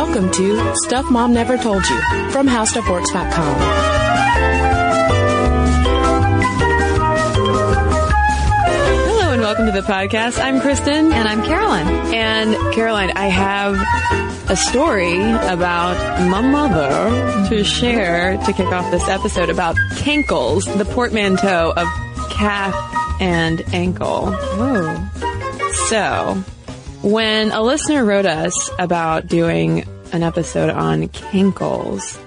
Welcome to Stuff Mom Never Told You from HowStuffWorks.com. Hello and welcome to the podcast. I'm Kristen. And I'm Caroline. And Caroline, I have a story about my mother to share to kick off this episode about cankles, the portmanteau of calf and ankle. Oh. So, when a listener wrote us about doing an episode on cankles,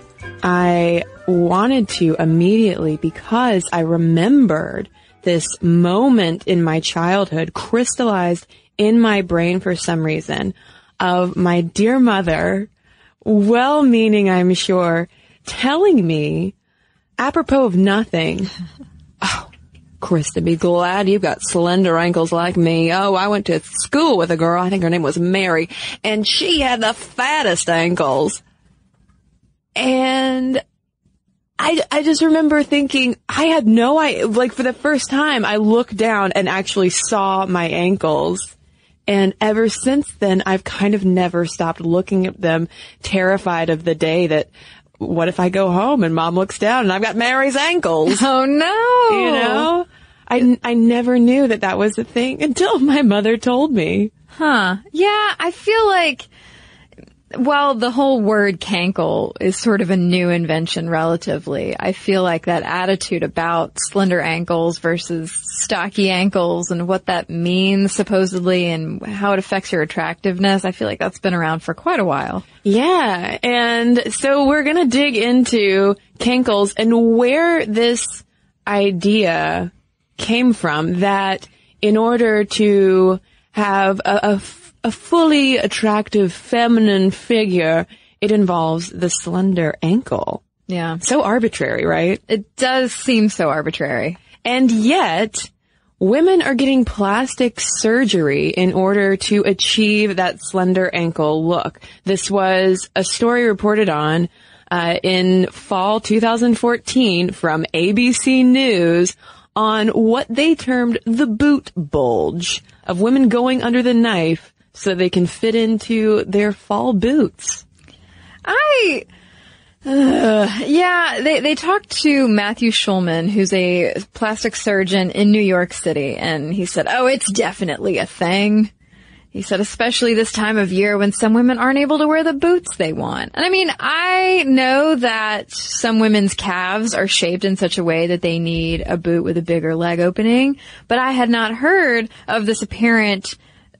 I wanted to immediately because I remembered this moment in my childhood crystallized in my brain for some reason of my dear mother, well meaning, I'm sure, telling me apropos of nothing. Krista, be glad you've got slender ankles like me. Oh, I went to school with a girl, I think her name was Mary, and she had the fattest ankles. And I, I just remember thinking, I had no idea, like for the first time, I looked down and actually saw my ankles. And ever since then, I've kind of never stopped looking at them, terrified of the day that, what if I go home and mom looks down and I've got Mary's ankles? Oh no. You know? I, I never knew that that was a thing until my mother told me. Huh. Yeah, I feel like, well, the whole word cankle is sort of a new invention relatively. I feel like that attitude about slender ankles versus stocky ankles and what that means supposedly and how it affects your attractiveness, I feel like that's been around for quite a while. Yeah. And so we're going to dig into cankles and where this idea came from that in order to have a, a f- a fully attractive feminine figure, it involves the slender ankle. Yeah. So arbitrary, right? It does seem so arbitrary. And yet, women are getting plastic surgery in order to achieve that slender ankle look. This was a story reported on uh, in fall 2014 from ABC News on what they termed the boot bulge of women going under the knife so they can fit into their fall boots. I, uh, yeah, they, they talked to Matthew Schulman, who's a plastic surgeon in New York City, and he said, oh, it's definitely a thing. He said, especially this time of year when some women aren't able to wear the boots they want. And I mean, I know that some women's calves are shaped in such a way that they need a boot with a bigger leg opening, but I had not heard of this apparent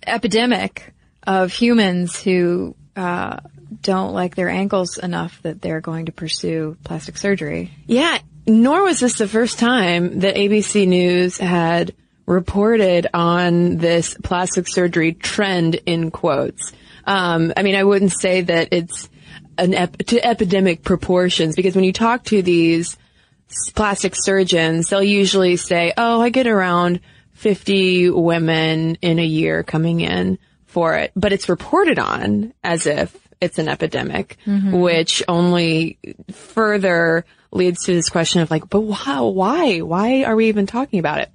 epidemic of humans who, uh, don't like their ankles enough that they're going to pursue plastic surgery. Yeah, nor was this the first time that ABC News had reported on this plastic surgery trend in quotes. Um, I mean, I wouldn't say that it's an ep- to epidemic proportions because when you talk to these plastic surgeons, they'll usually say, "Oh, I get around 50 women in a year coming in for it," but it's reported on as if it's an epidemic, which only further leads to this question of like, but wow, why? Why are we even talking about it?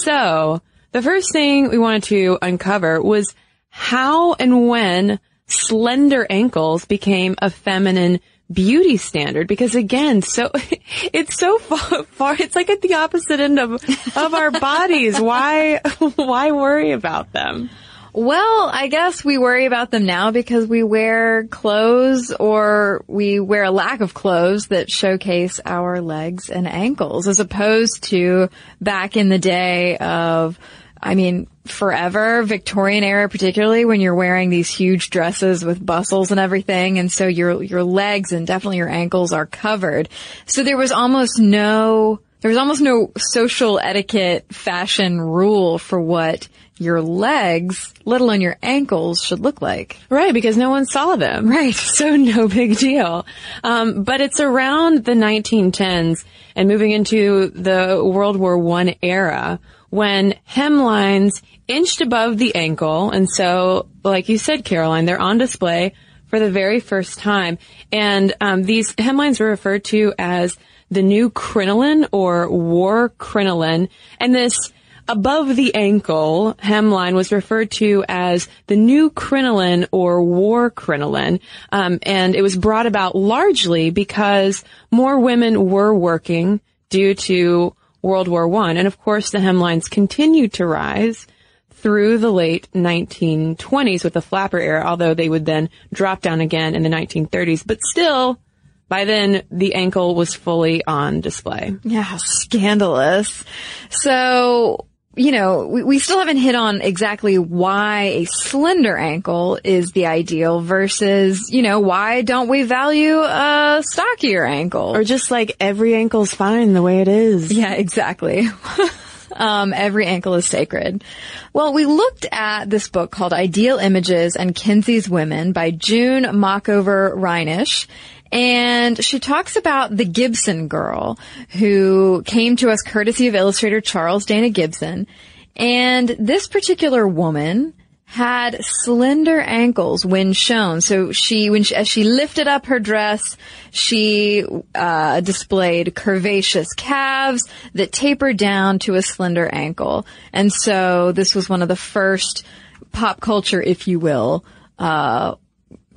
So the first thing we wanted to uncover was how and when slender ankles became a feminine beauty standard. Because again so it's so far, far it's like at the opposite end of of our bodies. Why why worry about them Well, I guess we worry about them now because we wear clothes or we wear a lack of clothes that showcase our legs and ankles as opposed to back in the day of, I mean, forever, Victorian era particularly, when you're wearing these huge dresses with bustles and everything, and so your, your legs and definitely your ankles are covered. So there was almost no, there was almost no social etiquette fashion rule for what your legs, let alone your ankles, should look like. Right, because no one saw them. Right. So no big deal. Um, but it's around the 1910s and moving into the World War One era when hemlines inched above the ankle. And so, like you said, Caroline, they're on display for the very first time. And um, these hemlines were referred to as the new crinoline or war crinoline. And this above the ankle hemline was referred to as the new crinoline or war crinoline. Um, and it was brought about largely because more women were working due to World War One. And of course, the hemlines continued to rise through the late 1920s with the flapper era, although they would then drop down again in the 1930s. But still, by then, the ankle was fully on display. Yeah, scandalous. So, you know, we, we still haven't hit on exactly why a slender ankle is the ideal versus, you know, why don't we value a stockier ankle? Or just like every ankle's fine the way it is. Yeah, exactly. um, every ankle is sacred. Well, we looked at this book called Ideal Images and Kinsey's Women by June Machover Reinisch. And she talks about the Gibson girl who came to us courtesy of illustrator Charles Dana Gibson. And this particular woman had slender ankles when shown. So she, when she, as she lifted up her dress, she uh, displayed curvaceous calves that tapered down to a slender ankle. And so this was one of the first pop culture, if you will, uh,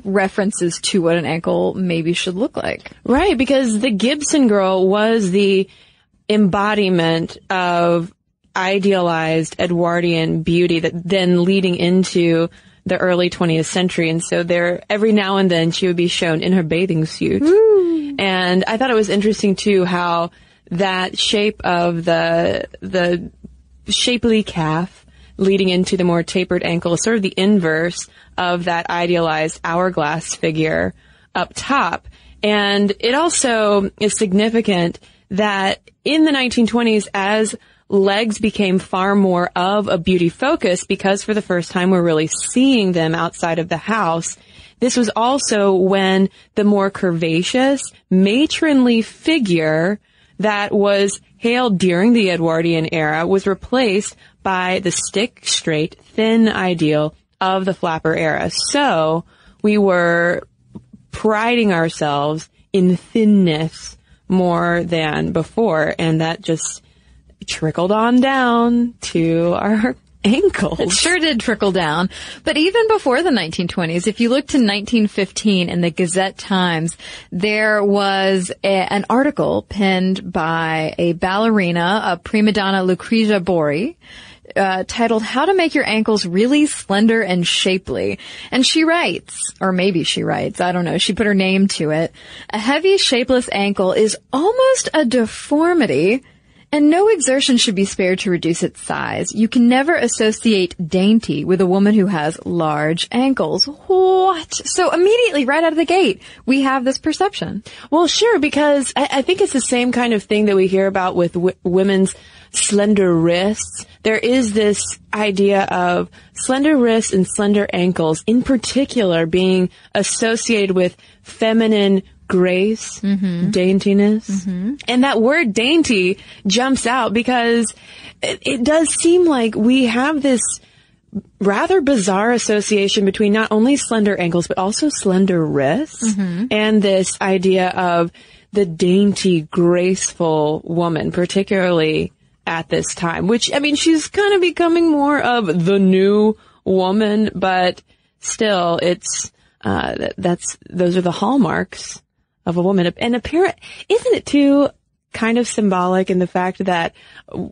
references to what an ankle maybe should look like. Right, because the Gibson girl was the embodiment of idealized Edwardian beauty that then leading into the early 20th century. And so there, every now and then she would be shown in her bathing suit. And I thought it was interesting too how that shape of the, the shapely calf leading into the more tapered ankle sort of the inverse of that idealized hourglass figure up top. And it also is significant that in the 1920s, as legs became far more of a beauty focus because for the first time we're really seeing them outside of the house. This was also when the more curvaceous, matronly figure that was hailed during the Edwardian era was replaced by the stick, straight, thin ideal of the flapper era. So we were priding ourselves in thinness more than before, and that just trickled on down to our ankles. It sure did trickle down. But even before the 1920s, if you look to 1915 in the Gazette Times, there was a, an article penned by a ballerina, a prima donna Lucrezia Bori, uh, titled How to Make Your Ankles Really Slender and Shapely. And she writes, or maybe she writes, I don't know, she put her name to it. A heavy, shapeless ankle is almost a deformity And no exertion should be spared to reduce its size. You can never associate dainty with a woman who has large ankles. What? So immediately, right out of the gate, we have this perception. Well, sure, because I, I think it's the same kind of thing that we hear about with w- women's slender wrists. There is this idea of slender wrists and slender ankles, in particular, being associated with feminine grace, mm-hmm. daintiness. Mm-hmm. And that word dainty jumps out because it, it does seem like we have this rather bizarre association between not only slender ankles, but also slender wrists mm-hmm. and this idea of the dainty, graceful woman, particularly at this time, which, I mean, she's kind of becoming more of the new woman, but still it's, uh, that's, those are the hallmarks of a woman. And apparent, isn't it too kind of symbolic in the fact that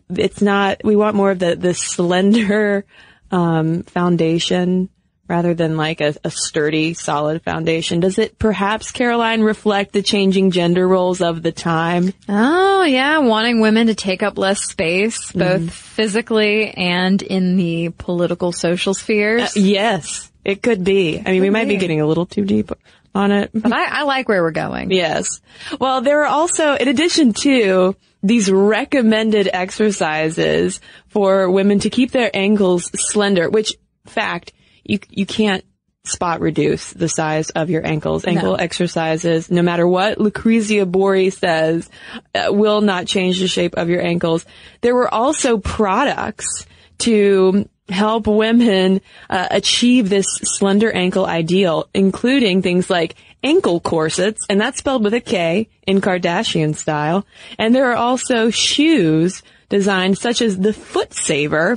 it's not, we want more of the, the slender, um, foundation rather than like a, a sturdy, solid foundation. Does it perhaps, Caroline, reflect the changing gender roles of the time? Oh, yeah, wanting women to take up less space, both physically and in the political social spheres. Yes, it could be. I mean, we might be be. getting a little too deep on it. but I, I like where we're going. Yes. Well, there are also, in addition to these recommended exercises for women to keep their ankles slender, which fact, you, you can't spot reduce the size of your ankles. Ankle exercises, no matter what Lucrezia Bori says, uh, will not change the shape of your ankles. There were also products to help women uh, achieve this slender ankle ideal, including things like ankle corsets, and that's spelled with a K in Kardashian style. And there are also shoes designed such as the Foot Saver,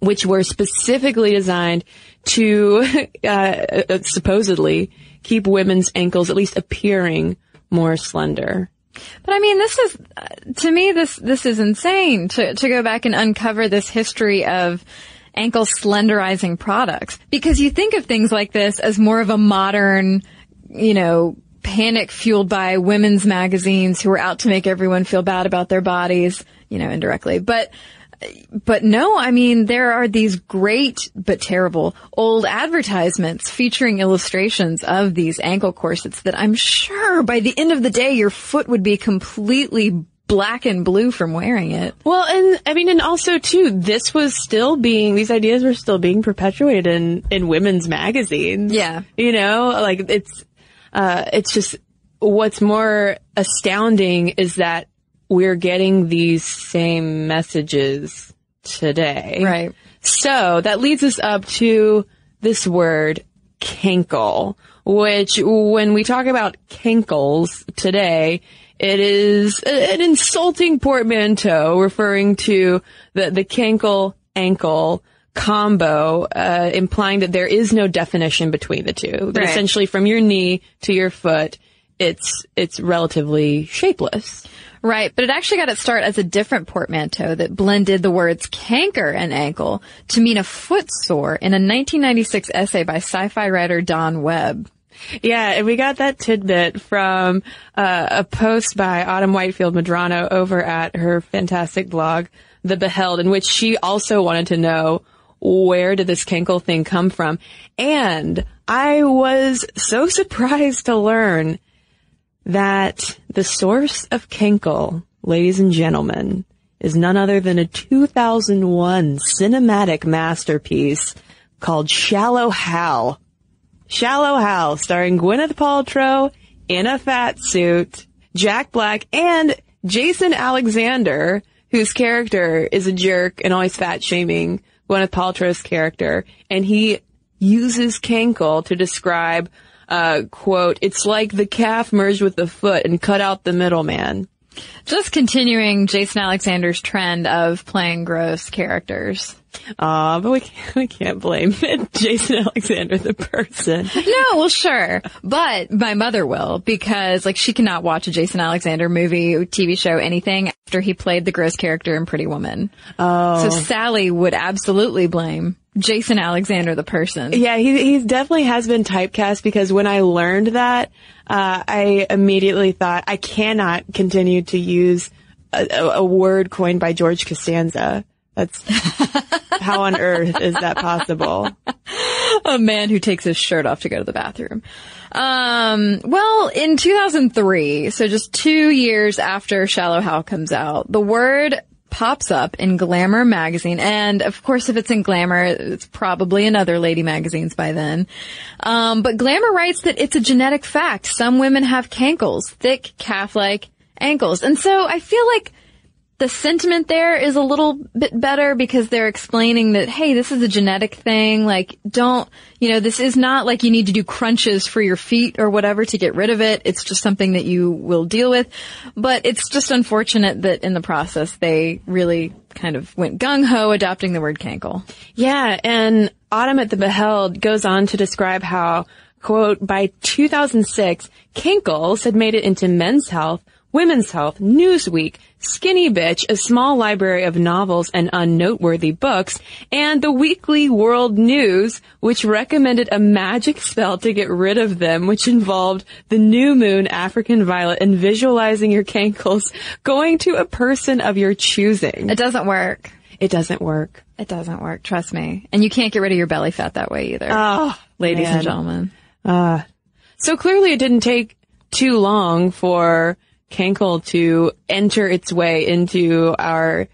which were specifically designed to uh, uh, supposedly keep women's ankles at least appearing more slender. But I mean, this is, uh, to me, this, this is insane to, to go back and uncover this history of ankle slenderizing products. Because you think of things like this as more of a modern, you know, panic fueled by women's magazines who are out to make everyone feel bad about their bodies, you know, indirectly. But, but no, I mean, there are these great but terrible old advertisements featuring illustrations of these ankle corsets that I'm sure by the end of the day, your foot would be completely black and blue from wearing it. Well, and I mean, and also too, this was still being, these ideas were still being perpetuated in, in women's magazines. Yeah. You know, like it's, uh, it's just, what's more astounding is that we're getting these same messages today. Right. So that leads us up to this word, cankle, which when we talk about cankles today, it is an insulting portmanteau referring to the, the cankle ankle combo, uh, implying that there is no definition between the two. Right. essentially from your knee to your foot, it's, it's relatively shapeless. Right, but it actually got its start as a different portmanteau that blended the words canker and ankle to mean a foot sore in a 1996 essay by sci-fi writer Don Webb. Yeah, and we got that tidbit from uh, a post by Autumn Whitefield Madrano over at her fantastic blog, The Beheld, in which she also wanted to know where did this Cankle thing come from. And I was so surprised to learn that the source of Cankle, ladies and gentlemen, is none other than a 2001 cinematic masterpiece called Shallow Hal. Shallow Hal, starring Gwyneth Paltrow in a fat suit, Jack Black, and Jason Alexander, whose character is a jerk and always fat shaming Gwyneth Paltrow's character, and he uses Cankle to describe, uh, quote, it's like the calf merged with the foot and cut out the middleman. Just continuing Jason Alexander's trend of playing gross characters. Uh, but we can't, we can't blame Jason Alexander, the person. No, well, sure. But my mother will because like she cannot watch a Jason Alexander movie, TV show, anything after he played the gross character in Pretty Woman. Oh. So Sally would absolutely blame Jason Alexander, the person. Yeah, he he definitely has been typecast because when I learned that, uh, I immediately thought I cannot continue to use a, a word coined by George Costanza. That's how on earth is that possible? a man who takes his shirt off to go to the bathroom. Um, well, in 2003, so just two years after Shallow Hal comes out, the word pops up in Glamour magazine. And of course, if it's in Glamour, it's probably in other lady magazines by then. Um, but Glamour writes that it's a genetic fact. Some women have cankles, thick calf-like ankles. And so I feel like the sentiment there is a little bit better because they're explaining that, hey, this is a genetic thing. Like, don't, you know, this is not like you need to do crunches for your feet or whatever to get rid of it. It's just something that you will deal with. But it's just unfortunate that in the process they really kind of went gung ho adopting the word cankle. Yeah. And Autumn at the Beheld goes on to describe how, quote, by 2006, Cankles had made it into men's health Women's Health, Newsweek, Skinny Bitch, a small library of novels and unnoteworthy books, and the Weekly World News, which recommended a magic spell to get rid of them, which involved the new moon, African violet, and visualizing your cankles going to a person of your choosing. It doesn't work. It doesn't work. It doesn't work. Trust me. And you can't get rid of your belly fat that way either. Oh, ladies man. and gentlemen. Uh, so clearly it didn't take too long for Cankle to enter its way into our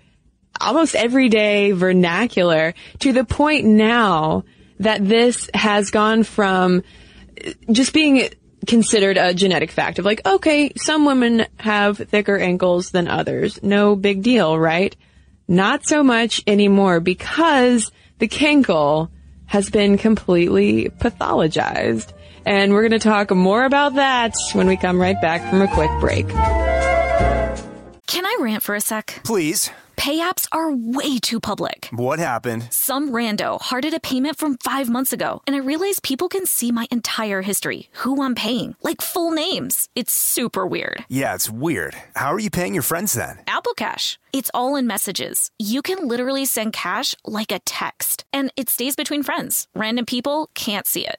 almost everyday vernacular to the point now that this has gone from just being considered a genetic fact of like, okay, some women have thicker ankles than others. No big deal, right? Not so much anymore because the cankle has been completely pathologized. And we're going to talk more about that when we come right back from a quick break. Can I rant for a sec? Please. Pay apps are way too public. What happened? Some rando hearted a payment from five months ago, and I realized people can see my entire history, who I'm paying, like full names. It's super weird. Yeah, it's weird. How are you paying your friends then? Apple Cash. It's all in messages. You can literally send cash like a text, and it stays between friends. Random people can't see it.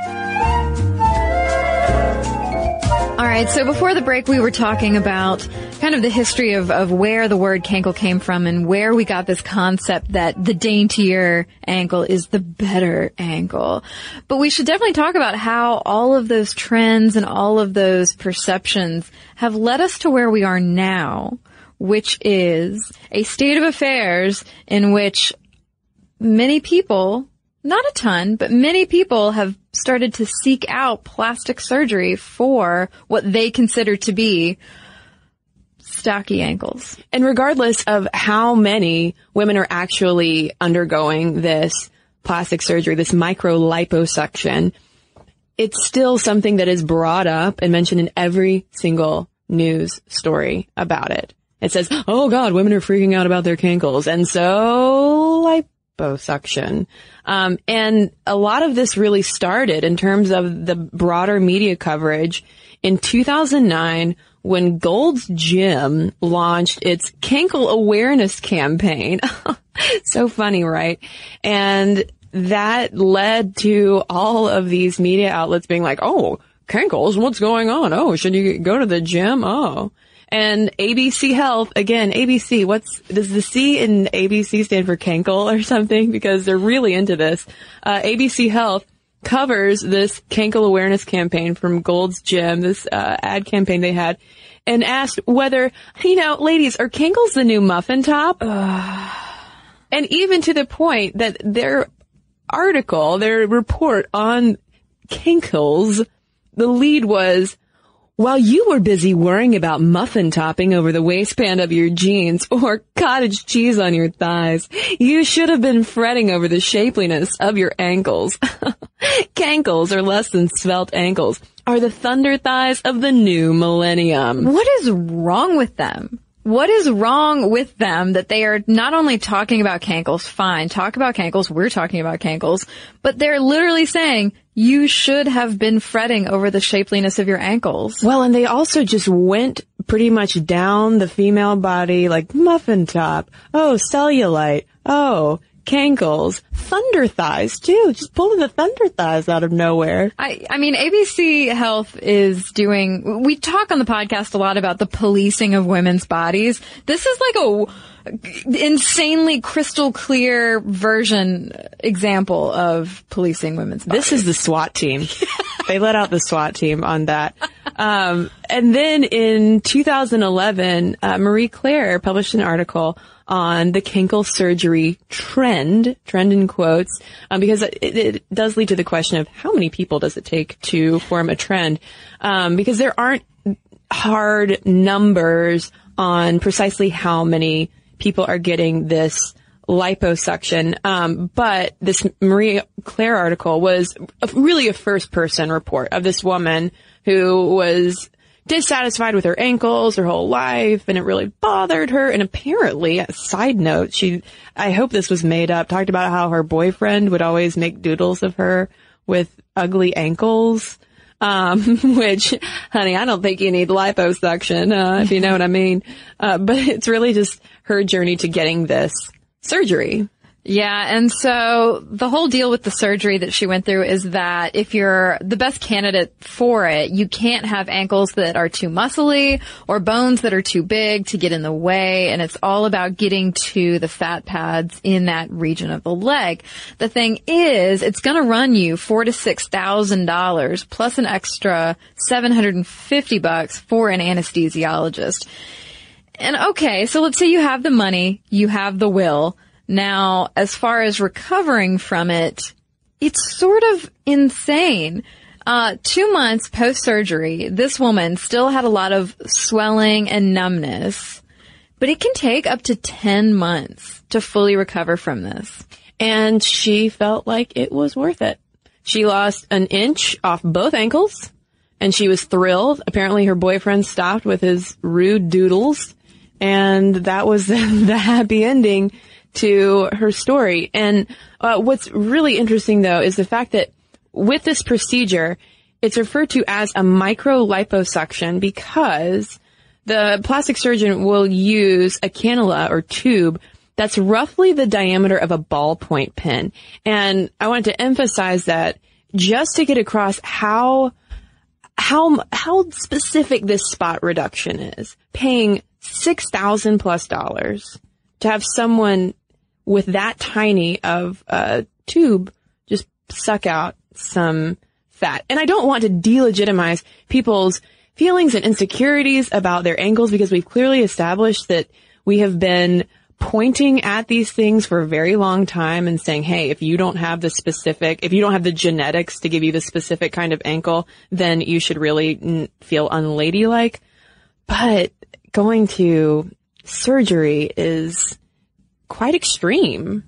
All right, so before the break, we were talking about kind of the history of, of where the word cankle came from and where we got this concept that the daintier ankle is the better ankle. But we should definitely talk about how all of those trends and all of those perceptions have led us to where we are now, which is a state of affairs in which many people not a ton, but many people have started to seek out plastic surgery for what they consider to be stocky ankles. And regardless of how many women are actually undergoing this plastic surgery, this micro liposuction, it's still something that is brought up and mentioned in every single news story about it. it says, oh God, women are freaking out about their cankles. And so liposuction. Um, and a lot of this really started in terms of the broader media coverage in 2009 when Gold's Gym launched its Cankle Awareness campaign. so funny, right? And that led to all of these media outlets being like, oh, Cankles, what's going on? Oh, should you go to the gym? Oh. And ABC Health, again, ABC, what's, does the C in ABC stand for Cankle or something? Because they're really into this. Uh, ABC Health covers this Cankle awareness campaign from Gold's Gym, this uh, ad campaign they had, and asked whether, you know, ladies, are Cankles the new muffin top? and even to the point that their article, their report on Cankles, the lead was, while you were busy worrying about muffin topping over the waistband of your jeans or cottage cheese on your thighs, you should have been fretting over the shapeliness of your ankles. Cankles, or less than svelte ankles, are the thunder thighs of the new millennium. What is wrong with them? What is wrong with them that they are not only talking about cankles, fine, talk about cankles, we're talking about cankles, but they're literally saying you should have been fretting over the shapeliness of your ankles. Well, and they also just went pretty much down the female body like muffin top, oh, cellulite, oh, cankles, thunder thighs too, just pulling the thunder thighs out of nowhere. I, I mean, ABC Health is doing, we talk on the podcast a lot about the policing of women's bodies. This is like a insanely crystal clear version example of policing women's bodies. This is the SWAT team. they let out the SWAT team on that. Um, and then in 2011, uh, Marie Claire published an article on the Cankle surgery trend, trend in quotes, um, because it, it, does lead to the question of how many people does it take to form a trend? Um, because there aren't hard numbers on precisely how many people are getting this liposuction. Um, but this Marie Claire article was a, really a first person report of this woman who was dissatisfied with her ankles her whole life and it really bothered her. And apparently, a side note, she, I hope this was made up, talked about how her boyfriend would always make doodles of her with ugly ankles. Um, which, honey, I don't think you need liposuction, uh, if you know what I mean. Uh, but it's really just her journey to getting this surgery. Yeah, and so the whole deal with the surgery that she went through is that if you're the best candidate for it, you can't have ankles that are too muscly or bones that are too big to get in the way, and it's all about getting to the fat pads in that region of the leg. The thing is, it's gonna run you four to six thousand dollars plus an extra seven hundred and fifty bucks for an anesthesiologist. And okay, so let's say you have the money, you have the will, now, as far as recovering from it, it's sort of insane. Uh, two months post surgery, this woman still had a lot of swelling and numbness, but it can take up to 10 months to fully recover from this. And she felt like it was worth it. She lost an inch off both ankles and she was thrilled. Apparently her boyfriend stopped with his rude doodles and that was the happy ending to her story. And uh, what's really interesting though is the fact that with this procedure, it's referred to as a micro liposuction because the plastic surgeon will use a cannula or tube that's roughly the diameter of a ballpoint pen. And I wanted to emphasize that just to get across how how how specific this spot reduction is. Paying six thousand plus dollars to have someone with that tiny of a tube, just suck out some fat. And I don't want to delegitimize people's feelings and insecurities about their ankles because we've clearly established that we have been pointing at these things for a very long time and saying, hey, if you don't have the specific, if you don't have the genetics to give you the specific kind of ankle, then you should really n- feel unladylike. But going to surgery is quite extreme.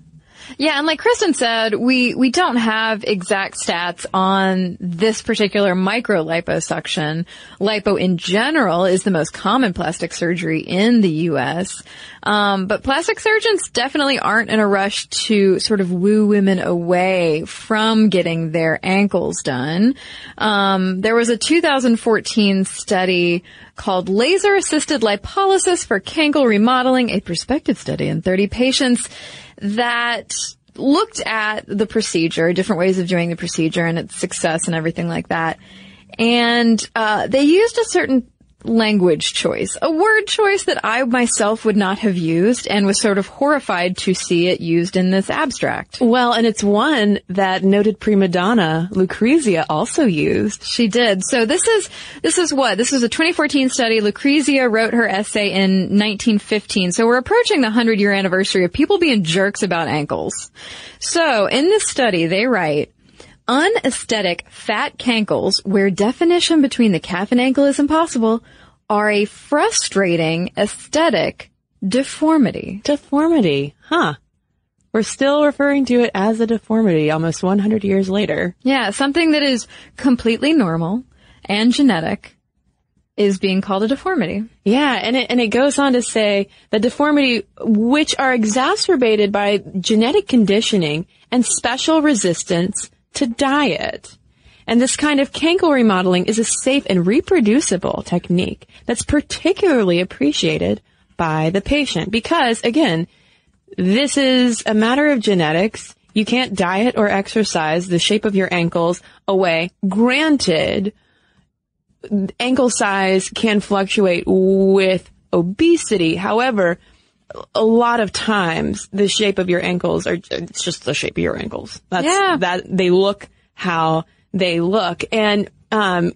Yeah, and like Kristen said, we, we don't have exact stats on this particular micro liposuction. Lipo in general is the most common plastic surgery in the U.S. Um, but plastic surgeons definitely aren't in a rush to sort of woo women away from getting their ankles done. Um, there was a 2014 study called Laser Assisted Lipolysis for Cankle Remodeling, a prospective study in 30 patients that looked at the procedure, different ways of doing the procedure and its success and everything like that. And uh, they used a certain language choice, a word choice that I myself would not have used and was sort of horrified to see it used in this abstract. Well, and it's one that noted prima donna Lucrezia also used. She did. So this is, this is what? This was a 2014 study. Lucrezia wrote her essay in 1915. So we're approaching the 100 year anniversary of people being jerks about ankles. So in this study, they write, Unesthetic fat cankles, where definition between the calf and ankle is impossible, are a frustrating aesthetic deformity. Deformity, huh? We're still referring to it as a deformity almost 100 years later. Yeah, something that is completely normal and genetic is being called a deformity. Yeah, and it, and it goes on to say that deformity, which are exacerbated by genetic conditioning and special resistance to diet. And this kind of cankle remodeling is a safe and reproducible technique that's particularly appreciated by the patient because again, this is a matter of genetics. You can't diet or exercise the shape of your ankles away. Granted, ankle size can fluctuate with obesity. However, a lot of times the shape of your ankles are it's just the shape of your ankles. That's Yeah. that they look how they look. And um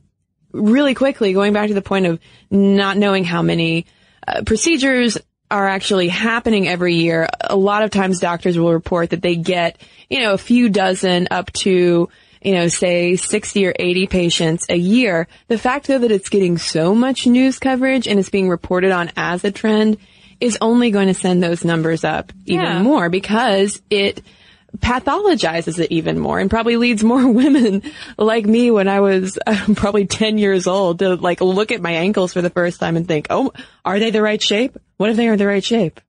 really quickly going back to the point of not knowing how many uh, procedures are actually happening every year. A lot of times doctors will report that they get, you know, a few dozen up to you know, say 60 or 80 patients a year. The fact though that it's getting so much news coverage and it's being reported on as a trend is only going to send those numbers up even Yeah. more because it pathologizes it even more and probably leads more women like me when I was probably 10 years old to like look at my ankles for the first time and think, oh, are they the right shape? What if they aren't the right shape?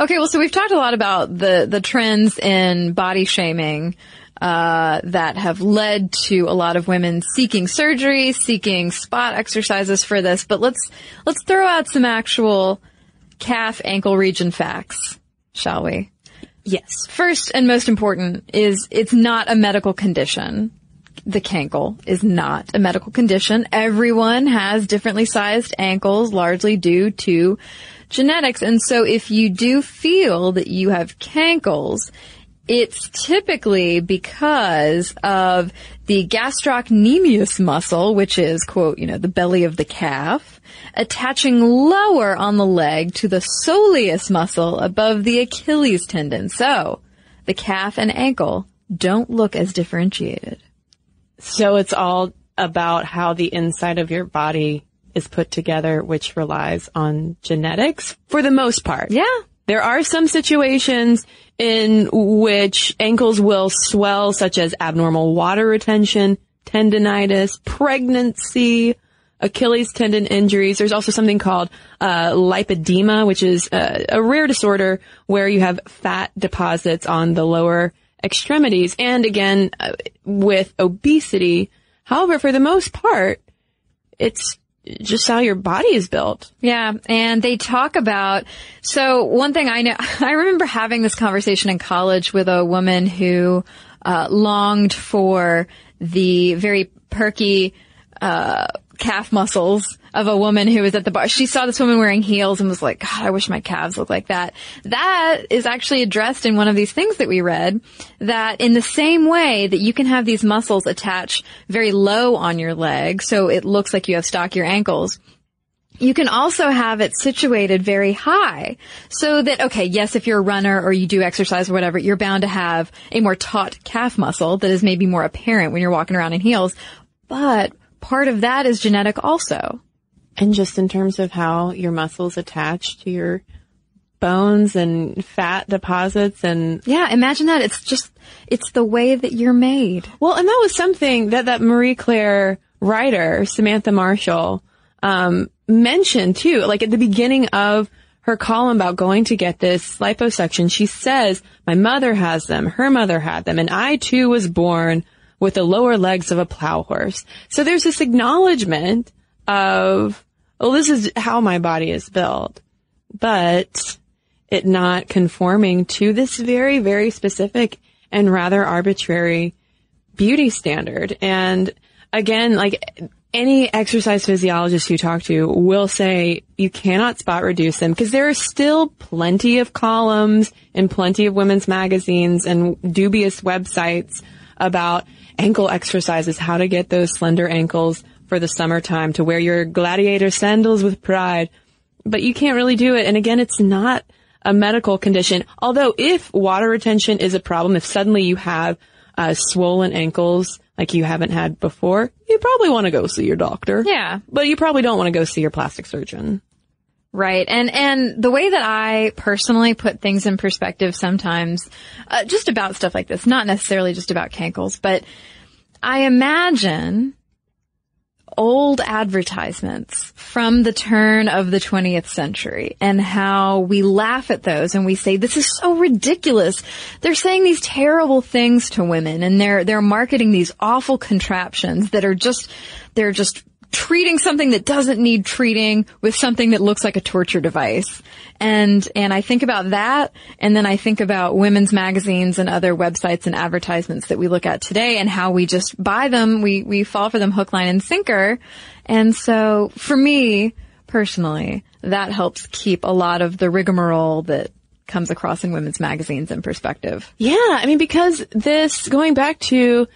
Okay, well, so we've talked a lot about the the trends in body shaming uh, that have led to a lot of women seeking surgery, seeking spot exercises for this. But let's let's throw out some actual calf ankle region facts, shall we? Yes. First and most important is it's not a medical condition. The cankle is not a medical condition. Everyone has differently sized ankles, largely due to genetics. And so if you do feel that you have cankles, it's typically because of the gastrocnemius muscle, which is, quote, you know, the belly of the calf, attaching lower on the leg to the soleus muscle above the Achilles tendon. So, the calf and ankle don't look as differentiated. So it's all about how the inside of your body is put together, which relies on genetics for the most part. Yeah. There are some situations in which ankles will swell, such as abnormal water retention, tendonitis, pregnancy, Achilles tendon injuries. There's also something called uh, lipedema, which is uh, a rare disorder where you have fat deposits on the lower extremities. And again, uh, with obesity, however, for the most part, it's just how your body is built. Yeah, and they talk about so one thing I know I remember having this conversation in college with a woman who uh, longed for the very perky uh, calf muscles of a woman who was at the bar. She saw this woman wearing heels and was like, God, I wish my calves looked like that. That is actually addressed in one of these things that we read that in the same way that you can have these muscles attach very low on your leg, so it looks like you have stockier ankles. You can also have it situated very high so that, okay, yes, if you're a runner or you do exercise or whatever, you're bound to have a more taut calf muscle that is maybe more apparent when you're walking around in heels. But part of that is genetic also. And just in terms of how your muscles attach to your bones and fat deposits and Yeah, imagine that. It's just, it's the way that you're made. Well, and that was something that that Marie Claire writer, Samantha Marshall, um, mentioned too. Like at the beginning of her column about going to get this liposuction, she says, my mother has them, her mother had them, and I too was born with the lower legs of a plow horse. So there's this acknowledgement of, well, this is how my body is built, but it not conforming to this very, very specific and rather arbitrary beauty standard. And again, like any exercise physiologist you talk to will say you cannot spot reduce them because there are still plenty of columns in plenty of women's magazines and dubious websites about ankle exercises, how to get those slender ankles for the summertime to wear your gladiator sandals with pride. But you can't really do it. And again, it's not a medical condition. Although if water retention is a problem, if suddenly you have uh, swollen ankles like you haven't had before, you probably want to go see your doctor. Yeah. But you probably don't want to go see your plastic surgeon. Right. And, and the way that I personally put things in perspective sometimes, uh, just about stuff like this, not necessarily just about cankles, but I imagine old advertisements from the turn of the 20th century and how we laugh at those and we say, this is so ridiculous. They're saying these terrible things to women and they're, they're marketing these awful contraptions that are just, they're just treating something that doesn't need treating with something that looks like a torture device. And, and I think about that. And then I think about women's magazines and other websites and advertisements that we look at today and how we just buy them. We, we fall for them hook, line, and sinker. And so for me personally, that helps keep a lot of the rigmarole that comes across in women's magazines in perspective. Yeah. I mean, because this, going back to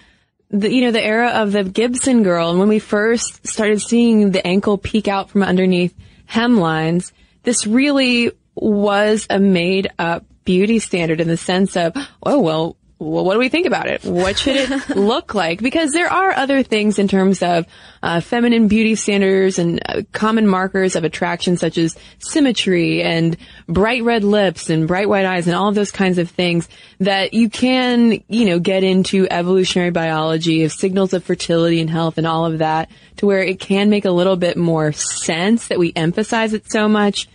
the, you know, the era of the Gibson girl and when we first started seeing the ankle peek out from underneath hemlines, this really was a made up beauty standard in the sense of, oh, well, well, what do we think about it? What should it look like? Because there are other things in terms of uh, feminine beauty standards and uh, common markers of attraction, such as symmetry and bright red lips and bright white eyes and all of those kinds of things that you can, you know, get into evolutionary biology of signals of fertility and health and all of that to where it can make a little bit more sense that we emphasize it so much.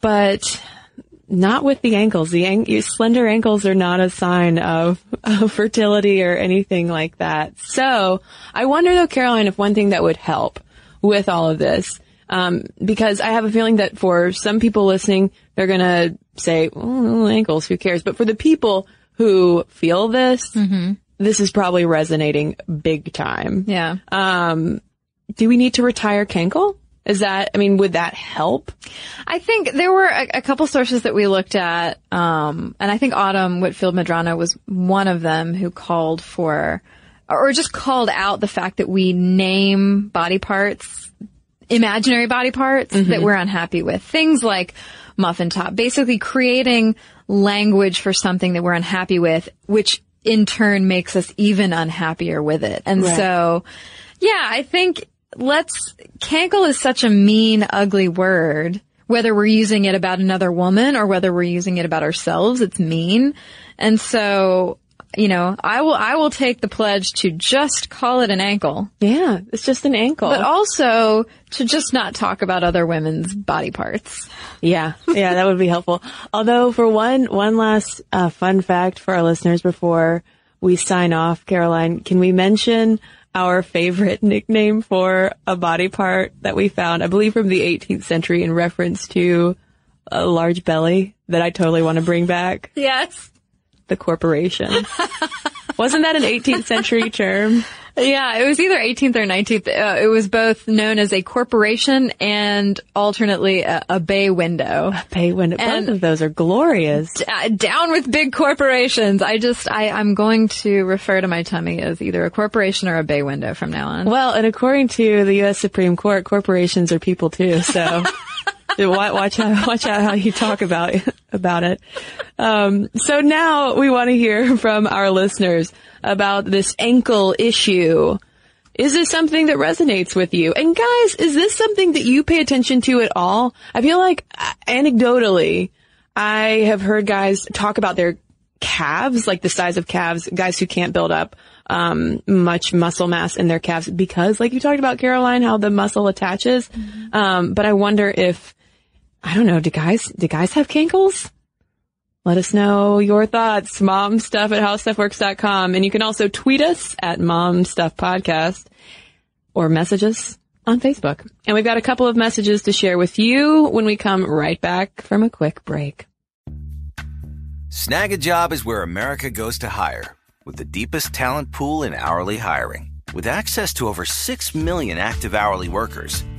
But not with the ankles. The an- slender ankles are not a sign of, of fertility or anything like that. So I wonder though, Caroline, if one thing that would help with all of this, um, because I have a feeling that for some people listening, they're gonna say, oh, ankles, who cares? But for the people who feel this, this is probably resonating big time. Yeah. Um, do we need to retire cankle? Is that, I mean, would that help? I think there were a, a couple sources that we looked at, um, and I think Autumn Whitefield Madrano was one of them who called for, or just called out the fact that we name body parts, imaginary body parts that we're unhappy with. Things like muffin top, basically creating language for something that we're unhappy with, which in turn makes us even unhappier with it. And Right. so, yeah, I think let's, cankle is such a mean, ugly word. Whether we're using it about another woman or whether we're using it about ourselves, it's mean. And so, you know, I will, I will take the pledge to just call it an ankle, Yeah, it's just an ankle. but also to just not talk about other women's body parts. Yeah, yeah, that would be helpful. Although, for one one last uh, fun fact for our listeners before we sign off, Caroline, can we mention our favorite nickname for a body part that we found? I believe from the 18th century in reference to a large belly that I totally want to bring back. Yes. The corporation. Wasn't that an 18th century term? Yeah, it was either 18th or 19th. Uh, it was both known as a corporation and alternately a, a bay window. Pay window. And- Both of those are glorious. Uh, down with big corporations. I just, I, I'm going to refer to my tummy as either a corporation or a bay window from now on. Well, and according to the U.S. Supreme Court, corporations are people too. So watch out, watch out how you talk about about it. Um, so now we want to hear from our listeners about this ankle issue. Is this something that resonates with you? And guys, is this something that you pay attention to at all? I feel like uh, anecdotally, I have heard guys talk about their calves, like the size of calves, guys who can't build up um, much muscle mass in their calves because, like you talked about, Caroline, how the muscle attaches. Um, but I wonder if I don't know. Do guys do guys have cankles? Let us know your thoughts. Momstuff at howstuffworks.com. And you can also tweet us at momstuffpodcast or message us on Facebook. And we've got a couple of messages to share with you when we come right back from a quick break. Snagajob is where America goes to hire, with the deepest talent pool in hourly hiring. With access to over 6 million active hourly workers,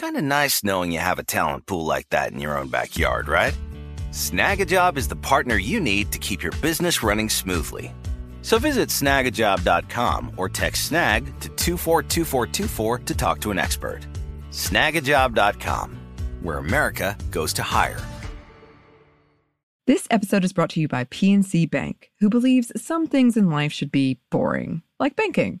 Kind of nice knowing you have a talent pool like that in your own backyard, right? Snagajob is the partner you need to keep your business running smoothly. So visit snagajob.com or text snag to 242424 to talk to an expert. Snagajob.com, where America goes to hire. This episode is brought to you by PNC Bank, who believes some things in life should be boring, like banking.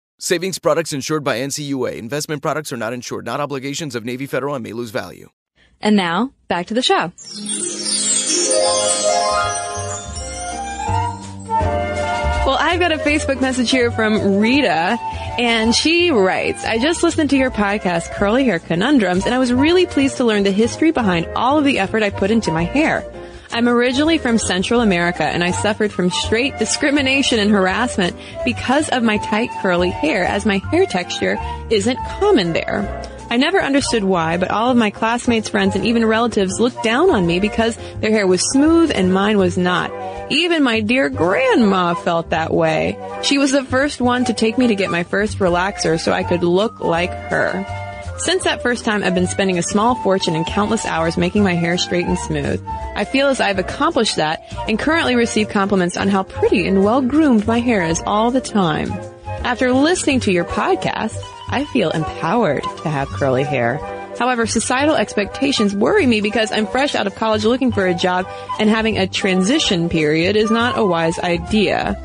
Savings products insured by NCUA. Investment products are not insured, not obligations of Navy Federal and may lose value. And now, back to the show. Well, I've got a Facebook message here from Rita, and she writes, I just listened to your podcast, Curly Hair Conundrums, and I was really pleased to learn the history behind all of the effort I put into my hair. I'm originally from Central America, and I suffered from straight discrimination and harassment because of my tight curly hair, as my hair texture isn't common there. I never understood why, but all of my classmates, friends, and even relatives looked down on me because their hair was smooth and mine was not. Even my dear grandma felt that way. She was the first one to take me to get my first relaxer so I could look like her. Since that first time, I've been spending a small fortune and countless hours making my hair straight and smooth. I feel as I've accomplished that and currently receive compliments on how pretty and well groomed my hair is all the time. After listening to your podcast, I feel empowered to have curly hair. However, societal expectations worry me because I'm fresh out of college looking for a job and having a transition period is not a wise idea.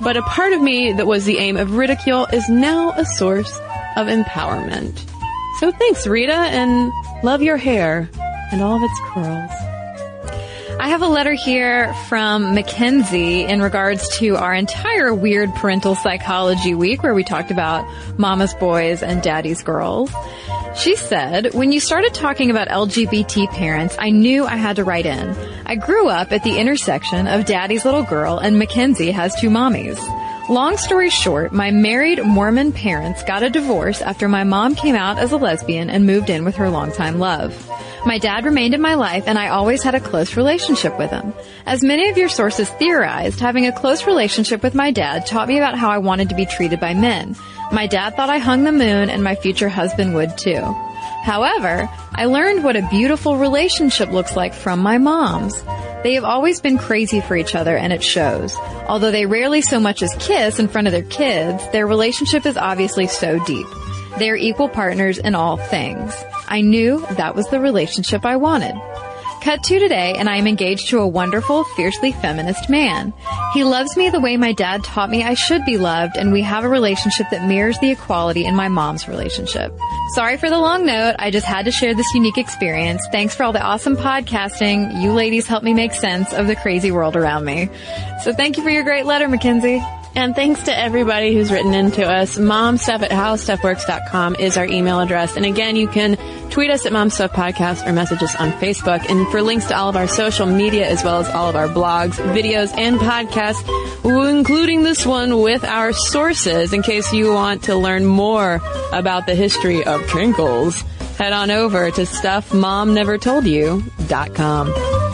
But a part of me that was the aim of ridicule is now a source of empowerment. So thanks, Rita, and love your hair and all of its curls. I have a letter here from Mackenzie in regards to our entire weird parental psychology week where we talked about mama's boys and daddy's girls. She said, when you started talking about LGBT parents, I knew I had to write in. I grew up at the intersection of daddy's little girl and Mackenzie has two mommies. Long story short, my married Mormon parents got a divorce after my mom came out as a lesbian and moved in with her longtime love. My dad remained in my life and I always had a close relationship with him. As many of your sources theorized, having a close relationship with my dad taught me about how I wanted to be treated by men. My dad thought I hung the moon and my future husband would too. However, I learned what a beautiful relationship looks like from my moms. They have always been crazy for each other and it shows. Although they rarely so much as kiss in front of their kids, their relationship is obviously so deep. They are equal partners in all things. I knew that was the relationship I wanted. Cut to today, and I am engaged to a wonderful, fiercely feminist man. He loves me the way my dad taught me I should be loved, and we have a relationship that mirrors the equality in my mom's relationship. Sorry for the long note. I just had to share this unique experience. Thanks for all the awesome podcasting. You ladies help me make sense of the crazy world around me. So thank you for your great letter, Mackenzie. And thanks to everybody who's written into us. Momstuff at howstuffworks.com is our email address. And again, you can tweet us at Momstuff Podcast or message us on Facebook. And for links to all of our social media as well as all of our blogs, videos, and podcasts, including this one with our sources in case you want to learn more about the history of Cankles, head on over to stuffmomnevertoldyou.com.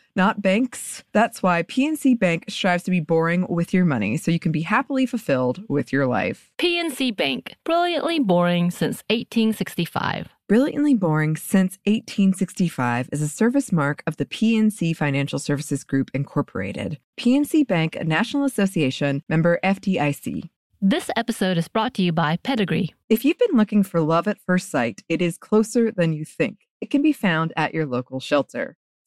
not banks. That's why PNC Bank strives to be boring with your money so you can be happily fulfilled with your life. PNC Bank, brilliantly boring since 1865. Brilliantly Boring Since 1865 is a service mark of the PNC Financial Services Group, Incorporated. PNC Bank, a National Association member FDIC. This episode is brought to you by Pedigree. If you've been looking for love at first sight, it is closer than you think. It can be found at your local shelter.